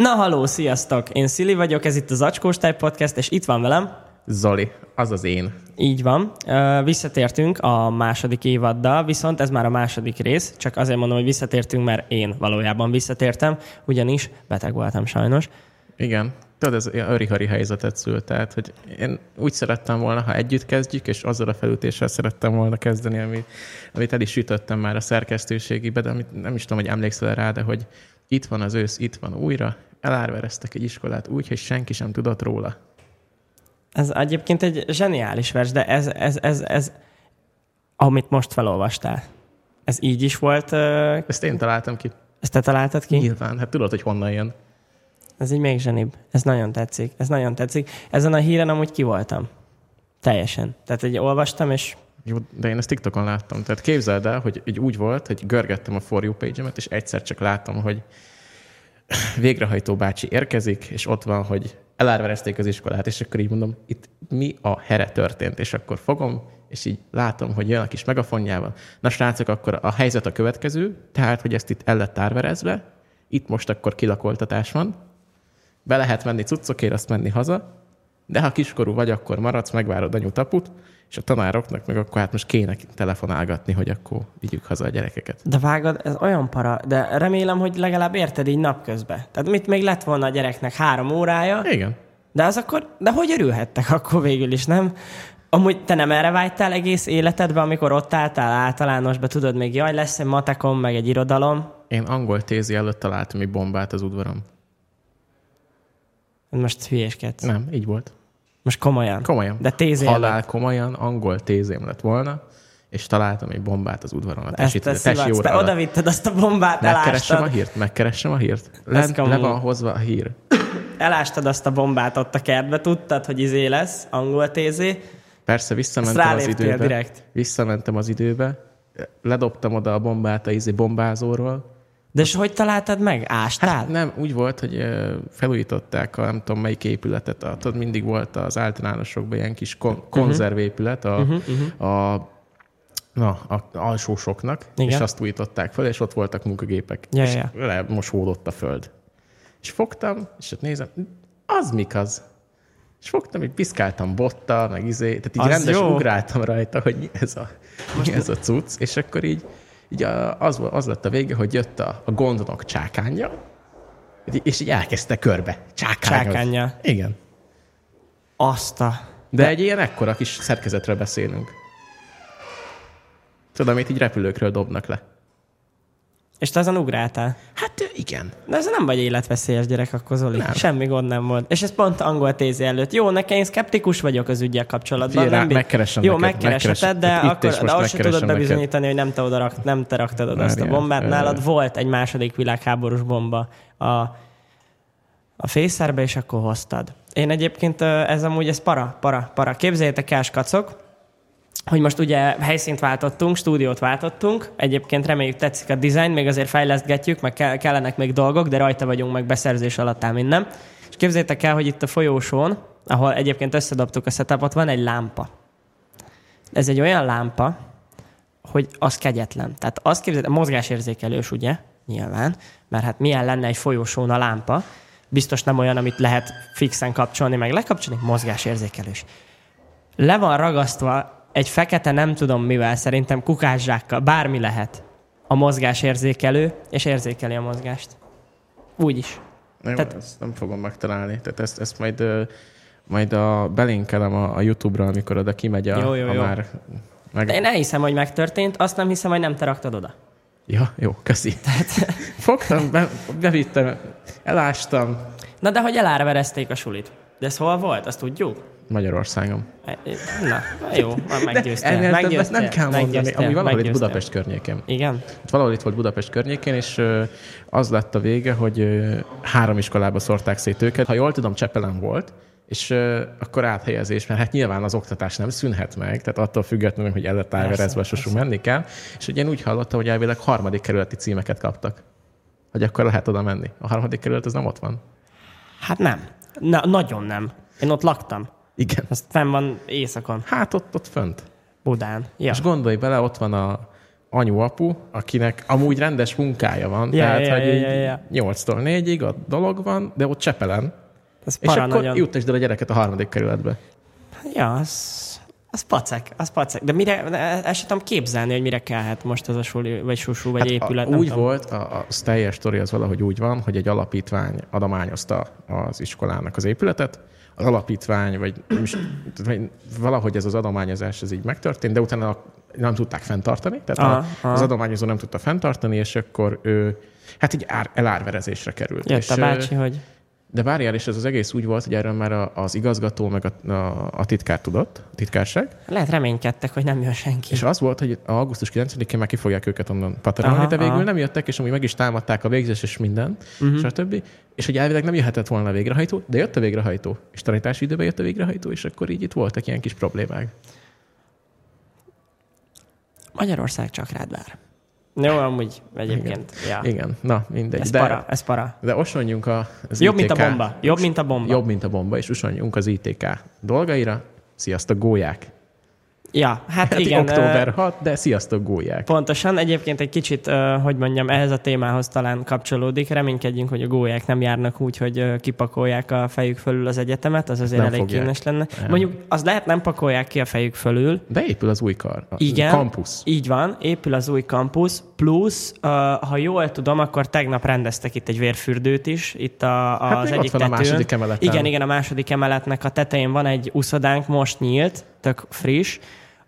Na, haló, sziasztok! Én Szili vagyok, ez itt az Acskós Type Podcast, és itt van velem. Zoli, az az én. Így van. Visszatértünk a második évaddal, viszont ez már a második rész, csak azért mondom, hogy visszatértünk, mert én valójában visszatértem, ugyanis beteg voltam sajnos. Igen. Tudod, ez olyan öri helyzetet szült, tehát, hogy én úgy szerettem volna, ha együtt kezdjük, és azzal a felütéssel szerettem volna kezdeni, amit, amit el is sütöttem már a szerkesztőségibe, de amit nem is tudom, hogy emlékszel rá, de hogy itt van az ősz, itt van újra, elárvereztek egy iskolát úgy, hogy senki sem tudott róla. Ez egyébként egy zseniális vers, de ez, ez, ez, ez amit most felolvastál, ez így is volt? Ezt én találtam ki. Ezt te találtad ki? Nyilván, hát tudod, hogy honnan jön. Ez így még zsenibb. Ez nagyon tetszik. Ez nagyon tetszik. Ezen a híren amúgy ki voltam. Teljesen. Tehát egy olvastam, és jó, de én ezt TikTokon láttam. Tehát képzeld el, hogy így úgy volt, hogy görgettem a For You page és egyszer csak látom, hogy végrehajtó bácsi érkezik, és ott van, hogy elárverezték az iskolát, és akkor így mondom, itt mi a here történt, és akkor fogom, és így látom, hogy jön a kis megafonjával. Na srácok, akkor a helyzet a következő, tehát, hogy ezt itt el lett árverezve, itt most akkor kilakoltatás van, be lehet menni cuccokért, azt menni haza, de ha kiskorú vagy, akkor maradsz, megvárod anyu taput, és a tanároknak meg akkor hát most kéne telefonálgatni, hogy akkor vigyük haza a gyerekeket. De vágod, ez olyan para, de remélem, hogy legalább érted így napközben. Tehát mit még lett volna a gyereknek három órája? Igen. De az akkor, de hogy örülhettek akkor végül is, nem? Amúgy te nem erre vágytál egész életedben, amikor ott álltál általánosba, tudod még, jaj, lesz egy matekom, meg egy irodalom? Én angol tézi előtt találtam egy bombát az udvarom. Most hülyéskedsz. Nem, így volt. Most komolyan? Komolyan. De tézé Halál előtt. komolyan, angol tézém lett volna, és találtam egy bombát az udvaron a tesi, Ezt te tesi óra te oda vitted azt a bombát, Megkeressem a hírt, megkeressem a hírt. Le, le van hozva a hír. Elástad azt a bombát ott a kertbe, tudtad, hogy izé lesz, angol tézé. Persze, visszamentem az időbe. Direkt. Visszamentem az időbe, ledobtam oda a bombát a izé bombázóról, de és hogy találtad meg? Ástál? Hát nem, úgy volt, hogy felújították a nem tudom melyik épületet. A, tudod, mindig volt az általánosokban ilyen kis kon- mhm. konzervépület a, uh-huh, uh-huh. a na, a alsósoknak, Igen. és azt újították fel, és ott voltak munkagépek. Ja, és ja. le mosódott a föld. És fogtam, és ott nézem, az mik az? És fogtam, így piszkáltam bottal, meg izé, tehát így az rendes jó. ugráltam rajta, hogy mi ez a, mi ez a cucc, és akkor így így az, az lett a vége, hogy jött a, a gondnok csákánja, és így elkezdte körbe csákányozni. Csákánja. Igen. Azt a... De, De egy ilyen ekkora kis szerkezetről beszélünk. Tudom, amit így repülőkről dobnak le. És te azon ugráltál? Hát igen. De ez nem vagy életveszélyes gyerek akkor, Zoli. Nem. Semmi gond nem volt. És ez pont angol tézi előtt. Jó, nekem én szkeptikus vagyok az ügyel kapcsolatban. Fie, nem megkeresem Jó, neked, megkeresheted, de, akkor, de azt sem tudod bebizonyítani, neked. hogy nem te, oda rak, nem te raktad oda azt a bombát. Nálad volt egy második világháborús bomba a, a fészerbe, és akkor hoztad. Én egyébként ez amúgy, ez para, para, para. Képzeljétek el, skacok, hogy most ugye helyszínt váltottunk, stúdiót váltottunk, egyébként reméljük tetszik a design, még azért fejlesztgetjük, meg kellenek még dolgok, de rajta vagyunk meg beszerzés alatt áll minden. És képzeljétek el, hogy itt a folyósón, ahol egyébként összedobtuk a setupot, van egy lámpa. Ez egy olyan lámpa, hogy az kegyetlen. Tehát azt képzeljétek, mozgásérzékelős, ugye? Nyilván, mert hát milyen lenne egy folyósón a lámpa, biztos nem olyan, amit lehet fixen kapcsolni, meg lekapcsolni, mozgásérzékelős. Le van ragasztva egy fekete nem tudom mivel, szerintem kukászsákkal, bármi lehet. A mozgás érzékelő, és érzékeli a mozgást. Úgy is. Jó, Tehát... ezt nem fogom megtalálni. Tehát ezt, ezt majd, majd a, belinkelem a, a YouTube-ra, amikor oda kimegy a, jó, jó, a jó. már... Meg... De én elhiszem, hogy megtörtént, azt nem hiszem, hogy nem te raktad oda. Ja, jó, köszi. Tehát... Fogtam, be, bevittem, elástam. Na de hogy elárverezték a sulit. De ez hol volt, azt tudjuk? Magyarországon. E, e, na, jó, meggyőztél. meggyőztél. Nem kell mondani, ami valahol itt Budapest környékén. Igen? Itt valahol itt volt Budapest környékén, és az lett a vége, hogy három iskolába szorták szét őket. Ha jól tudom, Csepelen volt, és uh, akkor áthelyezés, mert hát nyilván az oktatás nem szűnhet meg, tehát attól függetlenül, hogy el lett sosú menni kell, és ugye én úgy hallottam, hogy elvileg harmadik kerületi címeket kaptak. Hogy akkor lehet oda menni. A harmadik kerület az nem ott van. Hát nem. Na, nagyon nem. Én ott laktam. Igen. Azt fenn van éjszakon. Hát ott, ott fönt. Budán. Ja. És gondolj bele, ott van a anyu-apu, akinek amúgy rendes munkája van, ja, tehát ja, hogy ja, ja, ja. 8-tól 4-ig a dolog van, de ott Csepelen. Ez és akkor nagyon... juttasd el a gyereket a harmadik kerületbe. Ja, az, az pacek, az pacek. De mire, el sem tudom képzelni, hogy mire kellhet most ez a suli, vagy susú, vagy hát épület. A, úgy tudom. volt, a, a teljes sztori az valahogy úgy van, hogy egy alapítvány adományozta az iskolának az épületet, az alapítvány, vagy, vagy valahogy ez az adományozás ez így megtörtént, de utána nem tudták fenntartani, tehát aha, a, aha. az adományozó nem tudta fenntartani, és akkor ő hát így ár, elárverezésre került. Jött és, a bácsi, hogy... De várjál, és ez az egész úgy volt, hogy erről már az igazgató meg a, a, a titkár tudott, a titkárság. Lehet reménykedtek, hogy nem jön senki. És az volt, hogy augusztus 9-én már ki fogják őket onnan paterolni, de végül aha. nem jöttek, és amúgy meg is támadták a végzés és minden, uh-huh. és a többi. És hogy elvileg nem jöhetett volna a végrehajtó, de jött a végrehajtó. És tanítási időben jött a végrehajtó, és akkor így itt voltak ilyen kis problémák. Magyarország csak rád vár. Jó, amúgy egyébként. Igen, ja. Igen. na mindegy. Ez de, para, ez para. De osonjunk a, az Jobb, ITK, mint a bomba. Jobb, mint a bomba. Jobb, mint a bomba, és osonjunk az ITK dolgaira. Sziasztok, gólyák! Ja, hát, hát igen. Október 6, de sziasztok, gólyák. Pontosan. Egyébként egy kicsit, hogy mondjam, ehhez a témához talán kapcsolódik. Reménykedjünk, hogy a gólyák nem járnak úgy, hogy kipakolják a fejük fölül az egyetemet, az azért nem elég kínos lenne. Nem. Mondjuk az lehet nem pakolják ki a fejük fölül. De épül az új kar. A igen. Kampusz. Így van, épül az új kampusz. Plusz, ha jól tudom, akkor tegnap rendeztek itt egy vérfürdőt is, itt a, hát az egyik tetőn. a második emeleten. Igen, igen, a második emeletnek a tetején van egy uszodánk, most nyílt, tök friss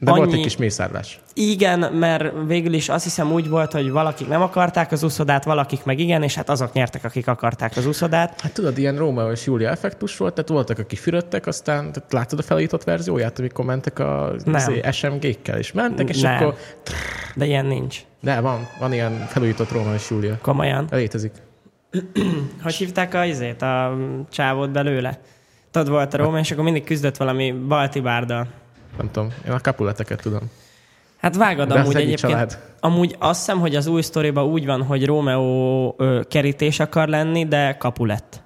de annyi... volt egy kis mészárlás. Igen, mert végül is azt hiszem úgy volt, hogy valakik nem akarták az úszodát, valakik meg igen, és hát azok nyertek, akik akarták az úszodát. Hát tudod, ilyen Róma és Júlia effektus volt, tehát voltak, akik fürödtek, aztán tehát láttad a felújított verzióját, amikor mentek a SMG-kkel, és mentek, és nem. akkor... De ilyen nincs. De van, van ilyen felújított Róma és Júlia. Komolyan? Létezik. hogy hívták a izét, a csávót belőle? Tudod, volt a Róma, és akkor mindig küzdött valami balti bárdal. Nem tudom, én a kapuleteket tudom. Hát vágod De amúgy egyébként. Család. Amúgy azt hiszem, hogy az új sztoriban úgy van, hogy Romeo ö, kerítés akar lenni, de kapulett.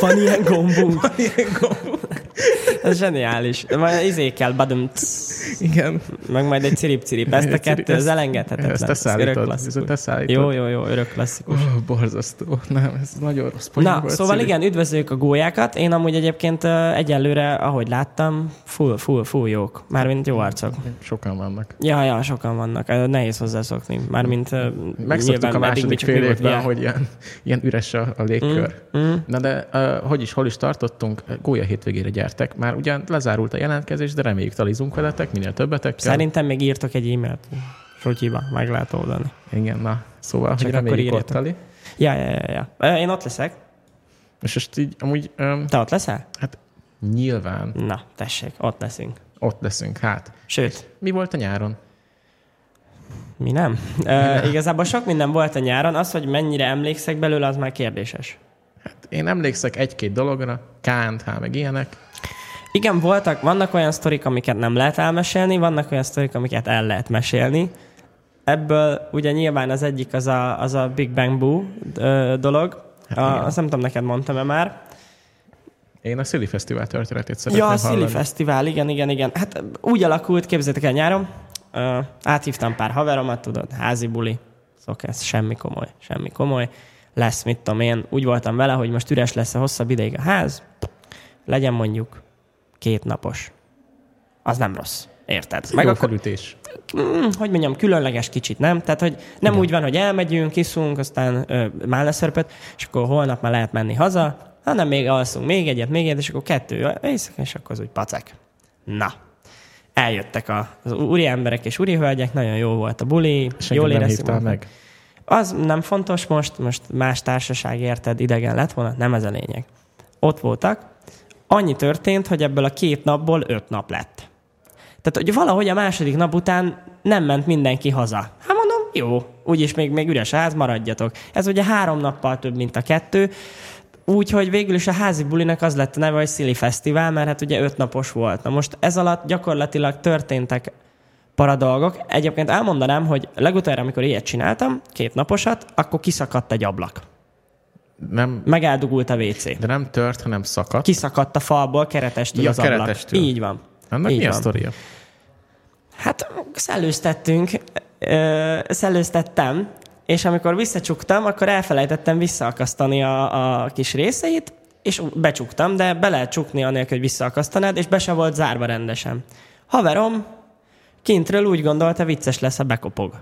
Van ilyen gombunk. Van ilyen gombunk. Ez zseniális. Majd izé kell, badum. Igen. Meg majd egy cirip-cirip. Ezt a kettő, ez elengedhetetlen. Ezt te szállítod. Ez te szállítod. Jó, jó, jó, örök klasszikus. Oh, borzasztó. Nem, ez nagyon rossz Na, volt, szóval cirip. igen, üdvözlőjük a gólyákat. Én amúgy egyébként egyelőre, ahogy láttam, full, full, full jók. Mármint jó arcok. Sokan vannak. Ja, ja, sokan vannak. Nehéz hozzászokni. Mármint Megszoktuk a második fél évben, hogy ilyen, ilyen üres a, a légkör. Mm, mm. Na de uh, hogy is, hol is tartottunk? Gólya hétvégére gyertek. Már ugyan lezárult a jelentkezés, de reméljük talizunk veletek, minél többetek. Szerintem még írtok egy e-mailt. Sotyiba, meg lehet oldani. Igen, na. Szóval, Csak hogy reméljük ott tali. Ja, ja, ja, ja. Én ott leszek. És ezt így amúgy... Um, Te ott leszel? Hát nyilván. Na, tessék, ott leszünk. Ott leszünk, hát. Sőt. Mi volt a nyáron? Mi nem? Mi nem? igazából sok minden volt a nyáron, az, hogy mennyire emlékszek belőle, az már kérdéses. Hát én emlékszek egy-két dologra, KNH, meg ilyenek. Igen, voltak, vannak olyan sztorik, amiket nem lehet elmesélni, vannak olyan sztorik, amiket el lehet mesélni. Ebből ugye nyilván az egyik az a, az a Big Bang Boo dolog. Hát a, azt nem tudom, neked mondtam-e már. Én a Szili Fesztivál történetét szeretném Ja, a Szili Fesztivál, igen, igen, igen. Hát úgy alakult, képzeljétek el nyáron, uh, áthívtam pár haveromat, tudod, házi buli, ez semmi komoly, semmi komoly. Lesz, mit tudom én, úgy voltam vele, hogy most üres lesz a hosszabb ideig a ház, legyen mondjuk két napos. Az nem rossz. Érted? Meg a felütés. Mm, hogy mondjam, különleges kicsit, nem? Tehát, hogy nem Igen. úgy van, hogy elmegyünk, iszunk, aztán máleszörpöt, és akkor holnap már lehet menni haza, hanem még alszunk még egyet, még egyet, és akkor kettő éjszaka, és akkor az úgy pacek. Na, eljöttek az úri emberek és úri hölgyek, nagyon jó volt a buli, Senki jól éreztük meg. Az nem fontos most, most más társaság érted, idegen lett volna, nem ez a lényeg. Ott voltak, annyi történt, hogy ebből a két napból öt nap lett. Tehát, hogy valahogy a második nap után nem ment mindenki haza. Hát mondom, jó, úgyis még, még üres ház, maradjatok. Ez ugye három nappal több, mint a kettő. Úgyhogy végül is a házi bulinak az lett a neve, hogy Szili Fesztivál, mert hát ugye öt napos volt. Na most ez alatt gyakorlatilag történtek paradolgok. Egyébként elmondanám, hogy legutóbb, amikor ilyet csináltam, két naposat, akkor kiszakadt egy ablak. Nem... Megeldugult a WC. De nem tört, hanem szakadt. Kiszakadt a falból, keretestől ja, az ablak. Keretestől. Így van. Annak Így mi van. a sztoria? Hát szellőztettünk, szellőztettem, és amikor visszacsuktam, akkor elfelejtettem visszaakasztani a, a kis részeit, és becsuktam, de be lehet csukni anélkül, hogy visszaakasztanád, és be se volt zárva rendesen. Haverom kintről úgy gondolta, vicces lesz, ha bekopog.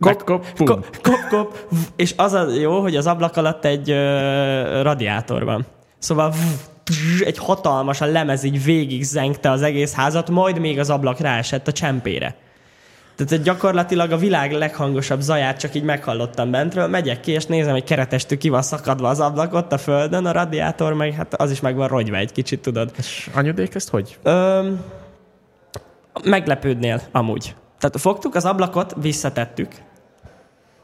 Kop, kop, kop, kop, kop, és az a jó, hogy az ablak alatt egy ö, radiátor van. Szóval egy hatalmas, a lemez így végig zengte az egész házat, majd még az ablak ráesett a csempére. Tehát gyakorlatilag a világ leghangosabb zaját csak így meghallottam bentről, megyek ki, és nézem, hogy keretestű ki van szakadva az ablak ott a földön, a radiátor meg, hát az is meg van rogyva egy kicsit, tudod. És anyudék ezt hogy? Ö, meglepődnél amúgy. Tehát fogtuk az ablakot, visszatettük.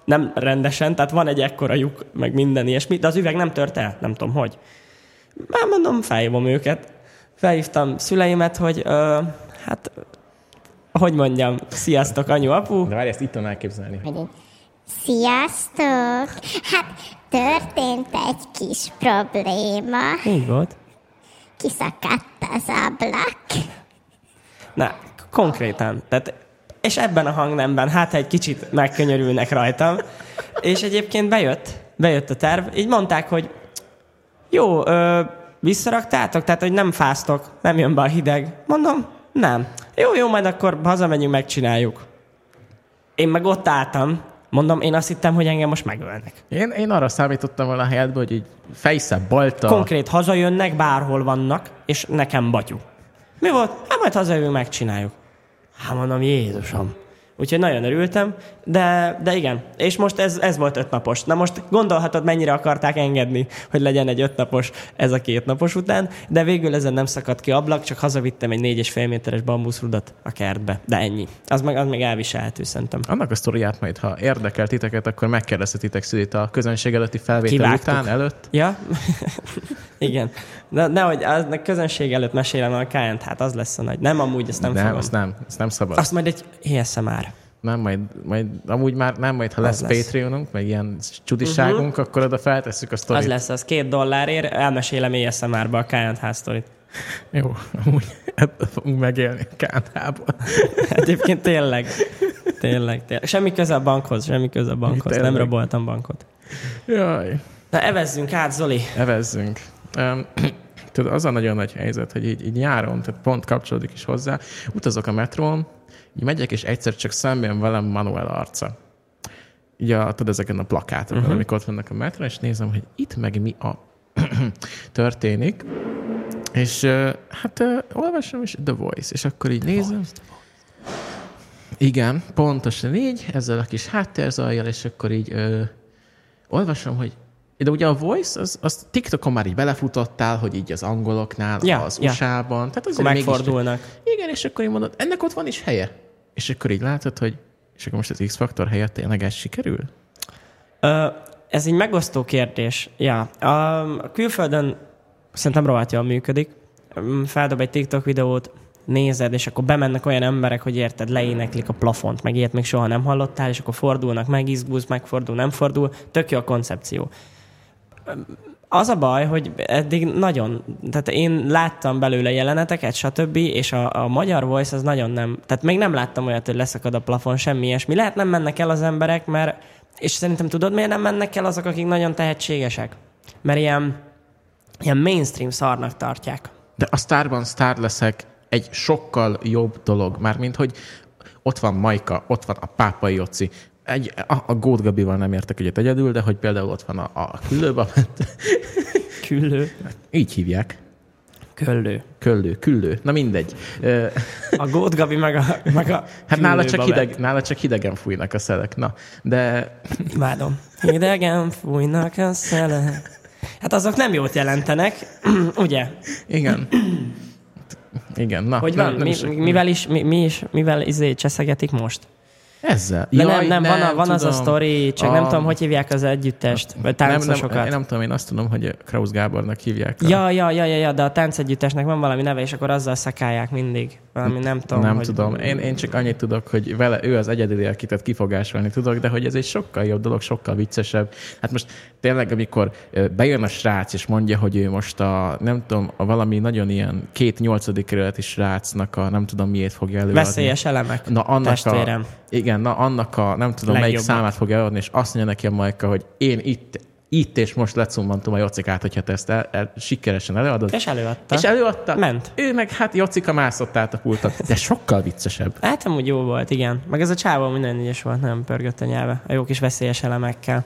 Nem rendesen, tehát van egy ekkora lyuk, meg minden ilyesmi, de az üveg nem tört el, nem tudom hogy. Már mondom, felhívom őket. Felhívtam szüleimet, hogy ö, hát hogy mondjam, sziasztok, anyu, apu. De várj, ezt itt tudom elképzelni. Sziasztok! Hát történt egy kis probléma. Így volt. Kiszakadt az ablak. Na, konkrétan. Tehát, és ebben a hangnemben, hát egy kicsit megkönyörülnek rajtam. És egyébként bejött, bejött a terv. Így mondták, hogy jó, ö, visszaraktátok? Tehát, hogy nem fáztok, nem jön be a hideg. Mondom, nem. Jó, jó, majd akkor hazamegyünk, megcsináljuk. Én meg ott álltam, mondom, én azt hittem, hogy engem most megölnek. Én, én arra számítottam volna a helyetbe, hogy így fejsze, balta. Konkrét hazajönnek, bárhol vannak, és nekem batyú. Mi volt? Hát majd hazajövünk, megcsináljuk. 浜の見えいぞしょん Úgyhogy nagyon örültem, de, de igen. És most ez, ez volt öt napos. Na most gondolhatod, mennyire akarták engedni, hogy legyen egy öt napos ez a két napos után, de végül ezen nem szakadt ki ablak, csak hazavittem egy négy és fél méteres bambuszrudat a kertbe. De ennyi. Az meg, az meg elviselhető szerintem. Annak a sztoriát majd, ha érdekel titeket, akkor megkérdezhetitek Szülit a közönség előtti felvétel Kivágtuk. után, előtt. Ja, igen. De nehogy az, a közönség előtt mesélem a káját, hát az lesz a nagy. Nem, amúgy ezt nem, nem fogom. Azt nem, azt nem szabad. Azt majd egy ASMR. Nem, majd, majd, amúgy már nem, majd ha lesz, lesz. Patreonunk, meg ilyen csudiságunk, uh-huh. akkor oda feltesszük a sztorit. Az lesz, az két dollárért elmesélem ASMR-ba a Kánt házsztorit. Jó, amúgy ebből fogunk megélni Kántából. Egyébként tényleg, tényleg, tényleg. Semmi köze a bankhoz, semmi köze a bankhoz. Nem raboltam bankot. Jaj. Na evezzünk át, Zoli. Evezzünk. Um, tudod, az a nagyon nagy helyzet, hogy így, így nyáron, tehát pont kapcsolódik is hozzá, utazok a metrón, így megyek, és egyszer csak szemben velem Manuel arca. Így a, tudod, ezeken a plakátokon, uh-huh. amikor ott vannak a metrón, és nézem, hogy itt meg mi a történik. És hát olvasom is The Voice, és akkor így nézem. Igen, pontosan így, ezzel a kis háttérzajjal, és akkor így uh, olvasom, hogy de ugye a Voice, az, az TikTokon már így belefutottál, hogy így az angoloknál, ja, az ja. USA-ban. Tehát az megfordulnak. Mégis, igen, és akkor így mondod, ennek ott van is helye. És akkor így látod, hogy és akkor most az X-faktor helyett tényleg ez sikerül? Ö, ez egy megosztó kérdés. Ja. A külföldön szerintem rohadt jól működik. Feldob egy TikTok videót, nézed, és akkor bemennek olyan emberek, hogy érted, leéneklik a plafont, meg ilyet még soha nem hallottál, és akkor fordulnak, meg izgúz, megfordul, nem fordul. Tök jó a koncepció. Az a baj, hogy eddig nagyon, tehát én láttam belőle jeleneteket, stb., és a, a magyar voice az nagyon nem, tehát még nem láttam olyat, hogy leszakad a plafon, semmi ilyesmi. Lehet nem mennek el az emberek, mert, és szerintem tudod, miért nem mennek el azok, akik nagyon tehetségesek? Mert ilyen, ilyen mainstream szarnak tartják. De a sztárban sztár leszek egy sokkal jobb dolog, mármint, hogy ott van Majka, ott van a Pápai Joci, egy, a, a Gót Gabival nem értek egyet egyedül, de hogy például ott van a, a küllőben. Küllő? Így hívják. Köllő. Köllő, küllő. Na mindegy. A Gót Gabi meg a, meg a Hát nála csak, hideg, nála csak hidegen fújnak a szelek. Na, de... Imádom. Hidegen fújnak a szelek. Hát azok nem jót jelentenek, ugye? Igen. Igen, na. Hogy van? Nem, nem mi, is, mivel is, mi, mi is, mivel izé cseszegetik most? Ezzel. De Jaj, nem, nem, van, a, van az a sztori, csak a... nem tudom, hogy hívják az együttest, vagy táncosokat. Nem, nem, nem tudom, én azt tudom, hogy Krausz Gábornak hívják. A... Ja, ja, ja, ja, ja, de a táncegyüttesnek van valami neve, és akkor azzal szekálják mindig. Valami nem tudom. Nem hogy... tudom. Én, én csak annyit tudok, hogy vele ő az egyedüli, akit kifogásolni tudok, de hogy ez egy sokkal jobb dolog, sokkal viccesebb. Hát most tényleg, amikor bejön a srác, és mondja, hogy ő most a, nem tudom, a valami nagyon ilyen két nyolcadik kerületi srácnak a nem tudom miért fogja előadni. Veszélyes elemek, na, annak testvérem. A, igen, na annak a nem tudom Legjobban. melyik számát fogja előadni, és azt mondja neki a Majka, hogy én itt itt és most lecumbantom a Jocikát, hogyha te ezt el, el, sikeresen előadod. És előadta. És előadta. Ment. Ő meg hát Jocika mászott át a pultot, de sokkal viccesebb. Hát amúgy jó volt, igen. Meg ez a csávó minden egyes volt, nem pörgött a nyelve. A jó kis veszélyes elemekkel.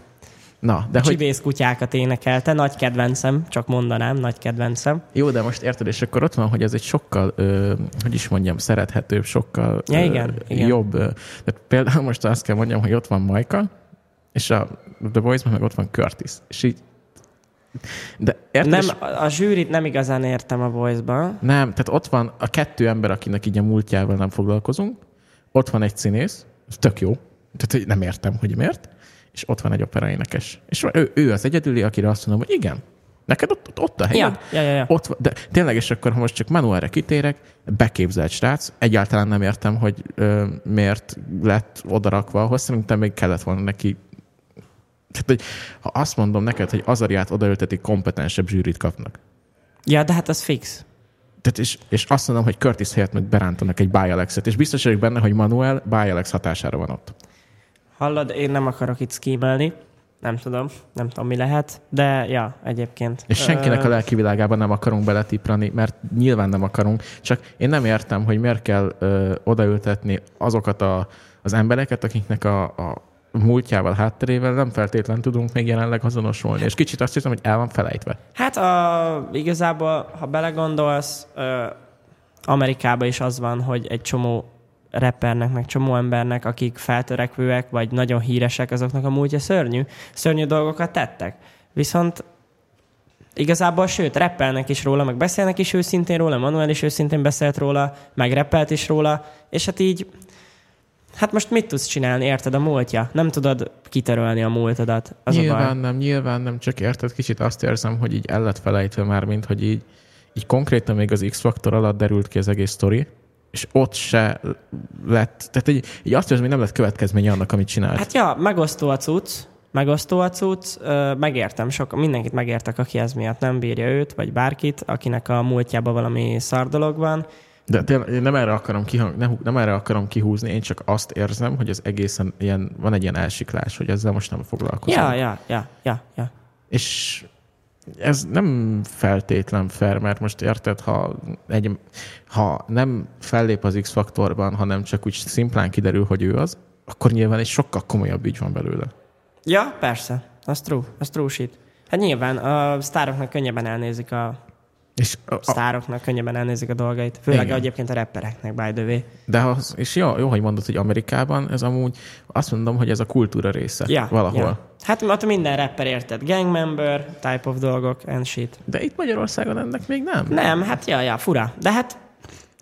Na, de Csibész hogy... kutyákat énekelte, nagy kedvencem, csak mondanám, nagy kedvencem. Jó, de most érted, és akkor ott van, hogy ez egy sokkal, ö, hogy is mondjam, szerethetőbb, sokkal ja, igen, ö, igen. jobb. De például most azt kell mondjam, hogy ott van Majka, és a The Voice-ban meg ott van Curtis. És így de érted, nem, a zsűrit nem igazán értem a voice-ban. Nem, tehát ott van a kettő ember, akinek így a múltjával nem foglalkozunk, ott van egy színész, tök jó, tehát nem értem, hogy miért, és ott van egy operaénekes. És ő, ő az egyedüli, akire azt mondom, hogy igen, neked ott, ott, ott a helyed. Ja, ja, ja, ja. Ott, de tényleg, és akkor, ha most csak Manuelre kitérek, beképzelt srác, egyáltalán nem értem, hogy ö, miért lett odarakva ahhoz, szerintem még kellett volna neki tehát, hogy ha azt mondom neked, hogy Azariát odaültetik, kompetensebb zsűrit kapnak. Ja, de hát az fix. Tehát és, és azt mondom, hogy Curtis helyett meg berántanak egy Bialexet, és biztos vagyok benne, hogy Manuel Bialex hatására van ott. Hallod, én nem akarok itt skímelni, nem tudom, nem tudom, mi lehet, de ja, egyébként. És senkinek a lelki világában nem akarunk beletiprani, mert nyilván nem akarunk, csak én nem értem, hogy miért kell ö, odaültetni azokat a, az embereket, akiknek a, a múltjával, hátterével nem feltétlen tudunk még jelenleg azonosulni. És kicsit azt hiszem, hogy el van felejtve. Hát a, igazából, ha belegondolsz, ö, Amerikában is az van, hogy egy csomó rappernek, meg csomó embernek, akik feltörekvőek, vagy nagyon híresek, azoknak a múltja szörnyű. Szörnyű dolgokat tettek. Viszont igazából, sőt, rappelnek is róla, meg beszélnek is őszintén róla, Manuel is őszintén beszélt róla, meg rappelt is róla, és hát így Hát most mit tudsz csinálni, érted a múltja? Nem tudod kitörölni a múltadat. Az nyilván a nem, nyilván nem, csak érted, kicsit azt érzem, hogy így el lett felejtve már, mint hogy így, így konkrétan még az X-faktor alatt derült ki az egész sztori, és ott se lett, tehát így, így azt érzem, hogy nem lett következménye annak, amit csinált. Hát ja, megosztó a cucc, megosztó a cucc, megértem, sok, mindenkit megértek, aki ez miatt nem bírja őt, vagy bárkit, akinek a múltjában valami szar dolog van, de tényleg, én nem erre, akarom kihang, nem, nem erre akarom kihúzni, én csak azt érzem, hogy az egészen ilyen, van egy ilyen elsiklás, hogy ezzel most nem foglalkozom. Ja, ja, ja, ja, ja. És ez nem feltétlen fair, mert most érted, ha, egy, ha nem fellép az X-faktorban, hanem csak úgy szimplán kiderül, hogy ő az, akkor nyilván egy sokkal komolyabb ügy van belőle. Ja, persze. Az true. Az true shit. Hát nyilván a sztároknak könnyebben elnézik a és a, a sztároknak könnyebben elnézik a dolgait. Főleg igen. egyébként a rappereknek, by the way. De az, és jó, jó, hogy mondod, hogy Amerikában ez amúgy, azt mondom, hogy ez a kultúra része ja, valahol. Ja. Hát ott minden rapper érted. Gang member, type of dolgok, and shit. De itt Magyarországon ennek még nem. Nem, hát ja, ja, fura. De hát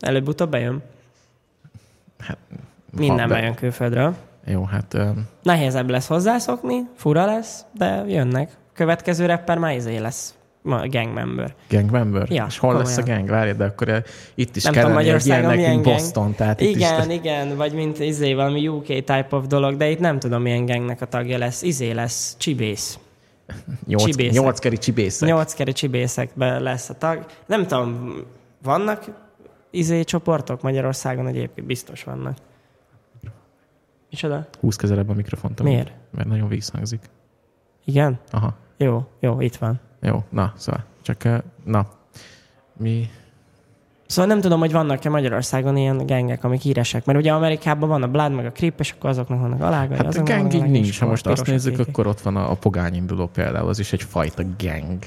előbb-utóbb bejön. Hát, Minden be... bejön külföldről. Jó, hát... Um... Nehézebb lesz hozzászokni, fura lesz, de jönnek. Következő rapper már izé lesz gang member. Gang member? Ja, És hol komolyan. lesz a gang? Várj, de akkor eh, itt is Nem kellene tudom, egy ilyen nekünk Boston. Tehát igen, itt is... igen, vagy mint izé, valami UK type of dolog, de itt nem tudom, milyen gangnek a tagja lesz. Izé lesz, csibész. Nyolc, csibészek. Nyolckeri csibészek. Nyolckeri csibészekben lesz a tag. Nem tudom, vannak izé csoportok Magyarországon egyébként? Biztos vannak. Micsoda? Húsz közelebb a mikrofont. Miért? Mert nagyon visszhangzik. Igen? Aha. Jó, jó, itt van. Jó, na, szóval csak, na, mi... Szóval nem tudom, hogy vannak-e Magyarországon ilyen gengek, amik híresek. Mert ugye Amerikában van a Blood, meg a Creep, és akkor azoknak vannak alágai. Hát a gang így nincs. Ha most azt nézzük, akkor ott van a, a pogány induló például, az is egy fajta gang.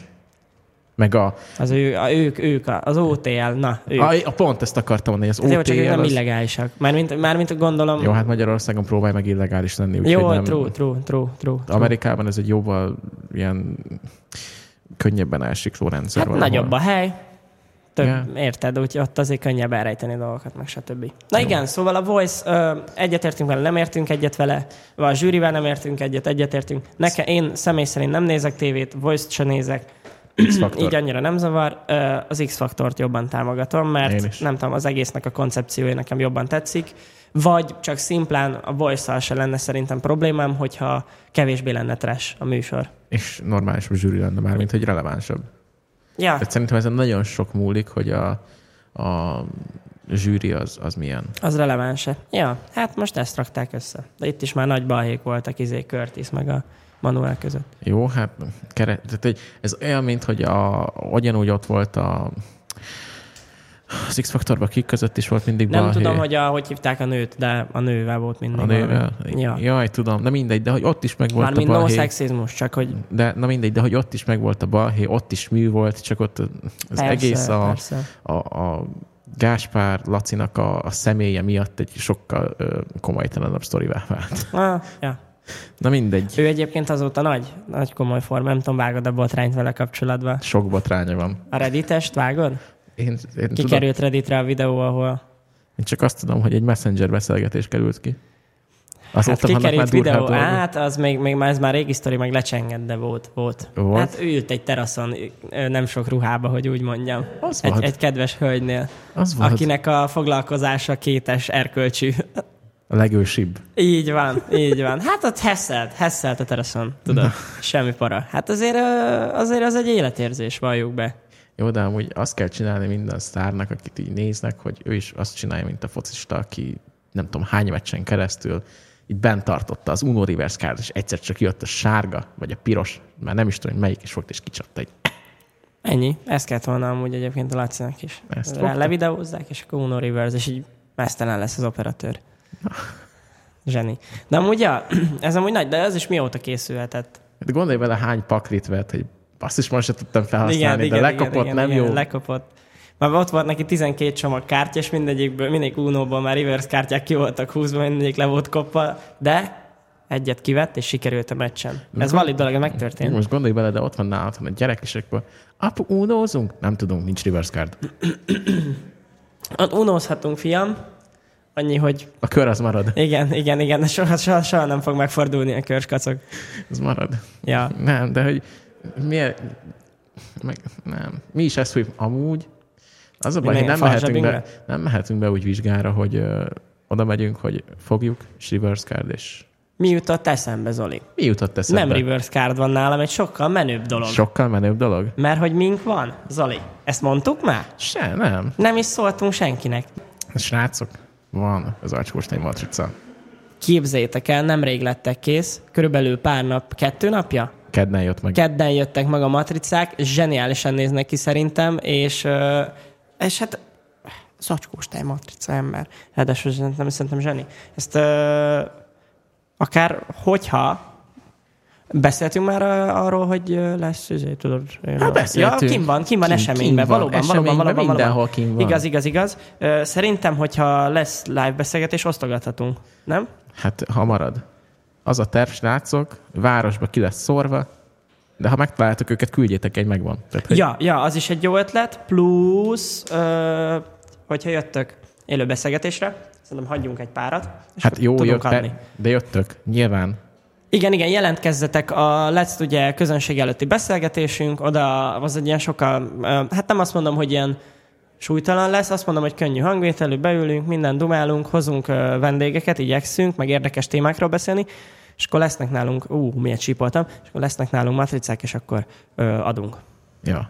Meg a... Az ő, a, ők, ők, az OTL, na, ők. A, a pont ezt akartam mondani, az OTL... Jó, csak ők nem az... illegálisak. Mármint, mármint gondolom... Jó, hát Magyarországon próbálj meg illegális lenni. Jó, nem... true, true, true, true, true. Amerikában ez egy jóval ilyen könnyebben elsikló rendszer hát nagyobb a hely, több, yeah. érted? Úgyhogy ott azért könnyebb elrejteni dolgokat, meg stb. Na Jó. igen, szóval a Voice, ö, egyetértünk vele, nem értünk egyet vele, vagy a zsűrivel nem értünk egyet, egyetértünk. Nekem, én személy szerint nem nézek tévét, Voice-t se nézek, így annyira nem zavar. Az X-faktort jobban támogatom, mert nem tudom, az egésznek a koncepciója nekem jobban tetszik. Vagy csak szimplán a voice se lenne szerintem problémám, hogyha kevésbé lenne trash a műsor. És normálisabb zsűri lenne már, mint hogy relevánsabb. Ja. Tehát szerintem ezen nagyon sok múlik, hogy a, a zsűri az, az milyen. Az releváns -e. Ja, hát most ezt rakták össze. De itt is már nagy balhék voltak, izé Curtis, meg a Manuel között. Jó, hát kere, tehát, ez olyan, mint hogy a, ugyanúgy ott volt a az X-faktorban kik között is volt mindig Nem balhé. tudom, hogy a, hogy hívták a nőt, de a nővel volt mindig. A nővel? Ja. Jaj, tudom, de mindegy, de hogy ott is meg volt Már a balhé. szexizmus, csak hogy... De na mindegy, de hogy ott is meg volt a balhé, ott is mű volt, csak ott az persze, egész a, a, a Gáspár Lacinak a, a személye miatt egy sokkal ö, komolytalanabb sztorivá vált. Ah, ja. Na mindegy. Ő egyébként azóta nagy, nagy komoly form, nem tudom, vágod a botrányt vele kapcsolatban. Sok botránya van. A Redditest vágod? Én, én Kikerült tudom. Redditre a videó, ahol... Én csak azt tudom, hogy egy messenger beszélgetés került ki. Az hát kikerült videó, hát az még, még már, ez már régi sztori, meg lecsenged, de volt, volt. volt. Hát ült egy teraszon, nem sok ruhába, hogy úgy mondjam. Az egy, volt. egy kedves hölgynél, az volt. akinek a foglalkozása kétes erkölcsű. A legősibb. Így van, így van. Hát ott heszelt, heszelt a teraszon, tudod, semmi para. Hát azért, azért az egy életérzés, valljuk be. Jó, de amúgy azt kell csinálni minden sztárnak, akit így néznek, hogy ő is azt csinálja, mint a focista, aki nem tudom hány meccsen keresztül így bent tartotta az Uno Reverse card, és egyszer csak jött a sárga, vagy a piros, már nem is tudom, hogy melyik is volt, és kicsapta egy Ennyi. Ezt kellett volna amúgy egyébként a Lacinak is. Ezt levideózzák, és akkor Uno Reverse, és így mesztelen lesz az operatőr. Zseni. De amúgy, ja, ez amúgy nagy, de ez is mióta készülhetett? De gondolj bele, hány paklit vett, hogy azt is most sem tudtam felhasználni, igen, de igen, lekopott, igen, nem igen, jó. Lekopott. Már ott volt neki 12 csomag kártya, és mindegyikből, mindegyik Unóban már reverse kártyák ki voltak húzva, mindegyik le volt kopva, de egyet kivett, és sikerült a meccsen. Ez valid dolog, megtörtént. Most gondolj bele, de ott van nálad, a gyerek, és akkor apu, unózunk? Nem tudunk, nincs reverse card. Unózhatunk, fiam. Annyi, hogy... A kör az marad. Igen, igen, igen, de soha, soha, soha nem fog megfordulni a körskacok. Ez marad. Ja. Nem, de hogy miért... Meg, nem. Mi is ezt, hogy amúgy az a baj, hogy nem mehetünk, be, nem mehetünk be úgy vizsgára, hogy ö, oda megyünk, hogy fogjuk, és reverse card, és... Mi jutott eszembe, Zoli? Mi jutott eszembe? Nem reverse card van nálam, egy sokkal menőbb dolog. Sokkal menőbb dolog? Mert hogy mink van, Zoli? Ezt mondtuk már? Se, nem. Nem is szóltunk senkinek. Srácok, van az Archkóstai matrica. Képzétek el, nemrég lettek kész, körülbelül pár nap, kettő napja? Kedden jött meg. Kedden jöttek meg a matricák, zseniálisan néznek ki szerintem, és, és hát zacskóstály matrica ember. Ráadásul nem szerintem zseni. Ezt uh, akár hogyha Beszéltünk már arról, hogy lesz, ezért tudod. Hát beszéltünk. Ja, kim van, kim van kim, eseményben, kim valóban, eseményben, valóban, valóban, mindenhol kim van. Igaz, igaz, igaz. Szerintem, hogyha lesz live beszélgetés, osztogathatunk, nem? Hát, ha marad. Az a terv, srácok, városba ki lesz szórva, de ha megtaláltok őket, küldjétek egy, megvan. Tehát, hogy... Ja, ja, az is egy jó ötlet, plusz, ö, hogyha jöttök élő beszélgetésre, szerintem hagyjunk egy párat, és hát jó, jött, adni. de jöttök, nyilván. Igen, igen, jelentkezzetek a Let's ugye közönség előtti beszélgetésünk, oda az egy ilyen sokkal, hát nem azt mondom, hogy ilyen súlytalan lesz, azt mondom, hogy könnyű hangvételű, beülünk, minden dumálunk, hozunk vendégeket, igyekszünk, meg érdekes témákról beszélni, és akkor lesznek nálunk, ú, miért csípoltam, és akkor lesznek nálunk matricák, és akkor ö, adunk. Ja.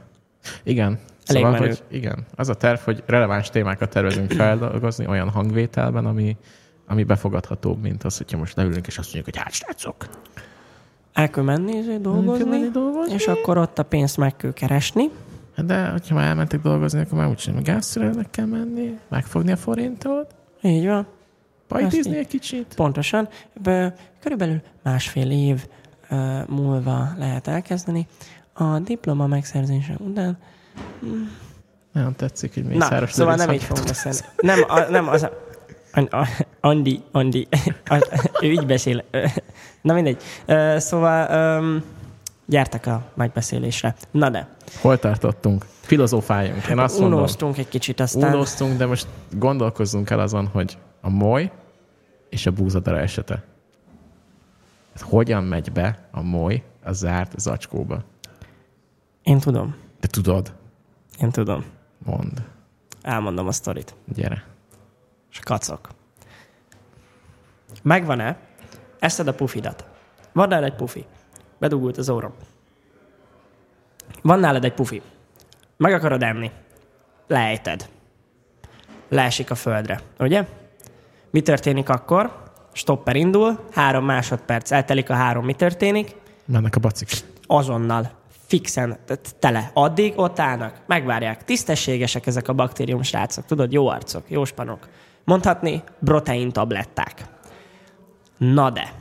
Igen. Elég szóval, hogy igen, az a terv, hogy releváns témákat tervezünk feldolgozni olyan hangvételben, ami, ami befogadhatóbb, mint az, hogyha most leülünk, és azt mondjuk, hogy hát srácok. El kell menni dolgozni, menni dolgozni, és akkor ott a pénzt meg kell keresni. De hogyha már elmentek dolgozni, akkor már úgysem gázszerelőnek kell menni, megfogni a forintot. Így van. Pajtizni egy kicsit. Pontosan. Körülbelül másfél év múlva lehet elkezdeni. A diploma megszerzése után... Mm, nem tetszik, hogy Mészáros Na, szóval nem így fogunk beszélni. Nem, a, nem az a, Andi, Andi, ő így beszél. Na mindegy. Szóval Gyertek a megbeszélésre. Na de. Hol tartottunk? Filozófáljunk. Én azt Unóztunk mondom, egy kicsit aztán. Unóztunk, de most gondolkozzunk el azon, hogy a moly és a búzadara esete. Hogyan megy be a moly a zárt zacskóba? Én tudom. Te tudod? Én tudom. Mond. Elmondom a sztorit. Gyere. És kacok. Megvan-e? Eszed a pufidat. Van nálad egy pufi. Bedugult az órom. Van nálad egy pufi. Meg akarod enni. Lejted. Leesik a földre. Ugye? Mi történik akkor? Stopper indul, három másodperc, eltelik a három, mi történik? Mennek a bacik. Azonnal fixen, tele. Addig ott állnak, megvárják. Tisztességesek ezek a baktérium srácok, tudod, jó arcok, jó spanok. Mondhatni protein tabletták. Na de,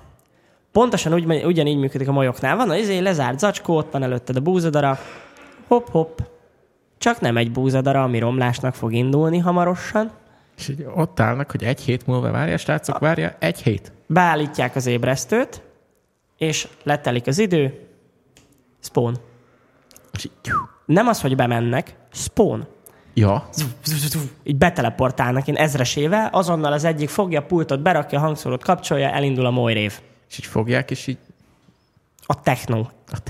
pontosan úgy, ugyanígy működik a molyoknál. Van az izé lezárt zacskó, ott van előtted a búzadara, hopp, hopp. Csak nem egy búzadara, ami romlásnak fog indulni hamarosan. És így ott állnak, hogy egy hét múlva várja, srácok, várja, egy hét. Beállítják az ébresztőt, és letelik az idő, spawn. Nem az, hogy bemennek, spawn. Ja. Így beteleportálnak, én ezresével, azonnal az egyik fogja a pultot, berakja a hangszórót, kapcsolja, elindul a molyrév. És így fogják, és így... A techno.